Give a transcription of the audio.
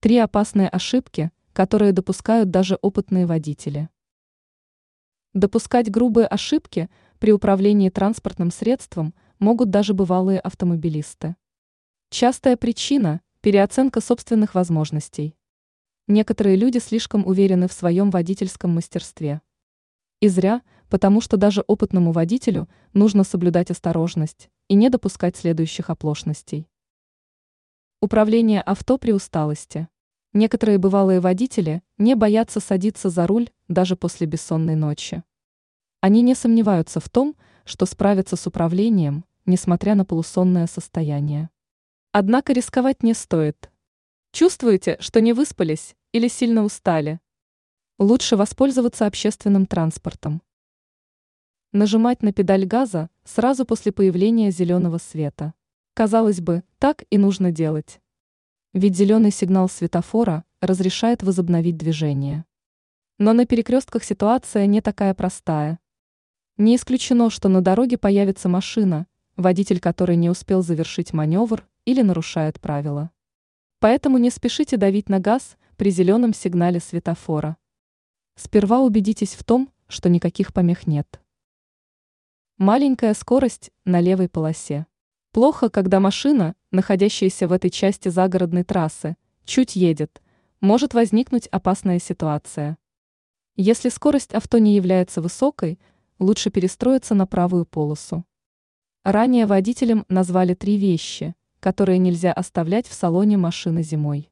Три опасные ошибки, которые допускают даже опытные водители. Допускать грубые ошибки при управлении транспортным средством могут даже бывалые автомобилисты. Частая причина – переоценка собственных возможностей. Некоторые люди слишком уверены в своем водительском мастерстве. И зря, потому что даже опытному водителю нужно соблюдать осторожность и не допускать следующих оплошностей. Управление авто при усталости. Некоторые бывалые водители не боятся садиться за руль даже после бессонной ночи. Они не сомневаются в том, что справятся с управлением, несмотря на полусонное состояние. Однако рисковать не стоит. Чувствуете, что не выспались или сильно устали? Лучше воспользоваться общественным транспортом. Нажимать на педаль газа сразу после появления зеленого света. Казалось бы, так и нужно делать. Ведь зеленый сигнал светофора разрешает возобновить движение. Но на перекрестках ситуация не такая простая. Не исключено, что на дороге появится машина, водитель которой не успел завершить маневр или нарушает правила. Поэтому не спешите давить на газ при зеленом сигнале светофора. Сперва убедитесь в том, что никаких помех нет. Маленькая скорость на левой полосе. Плохо, когда машина, находящаяся в этой части загородной трассы, чуть едет, может возникнуть опасная ситуация. Если скорость авто не является высокой, лучше перестроиться на правую полосу. Ранее водителям назвали три вещи, которые нельзя оставлять в салоне машины зимой.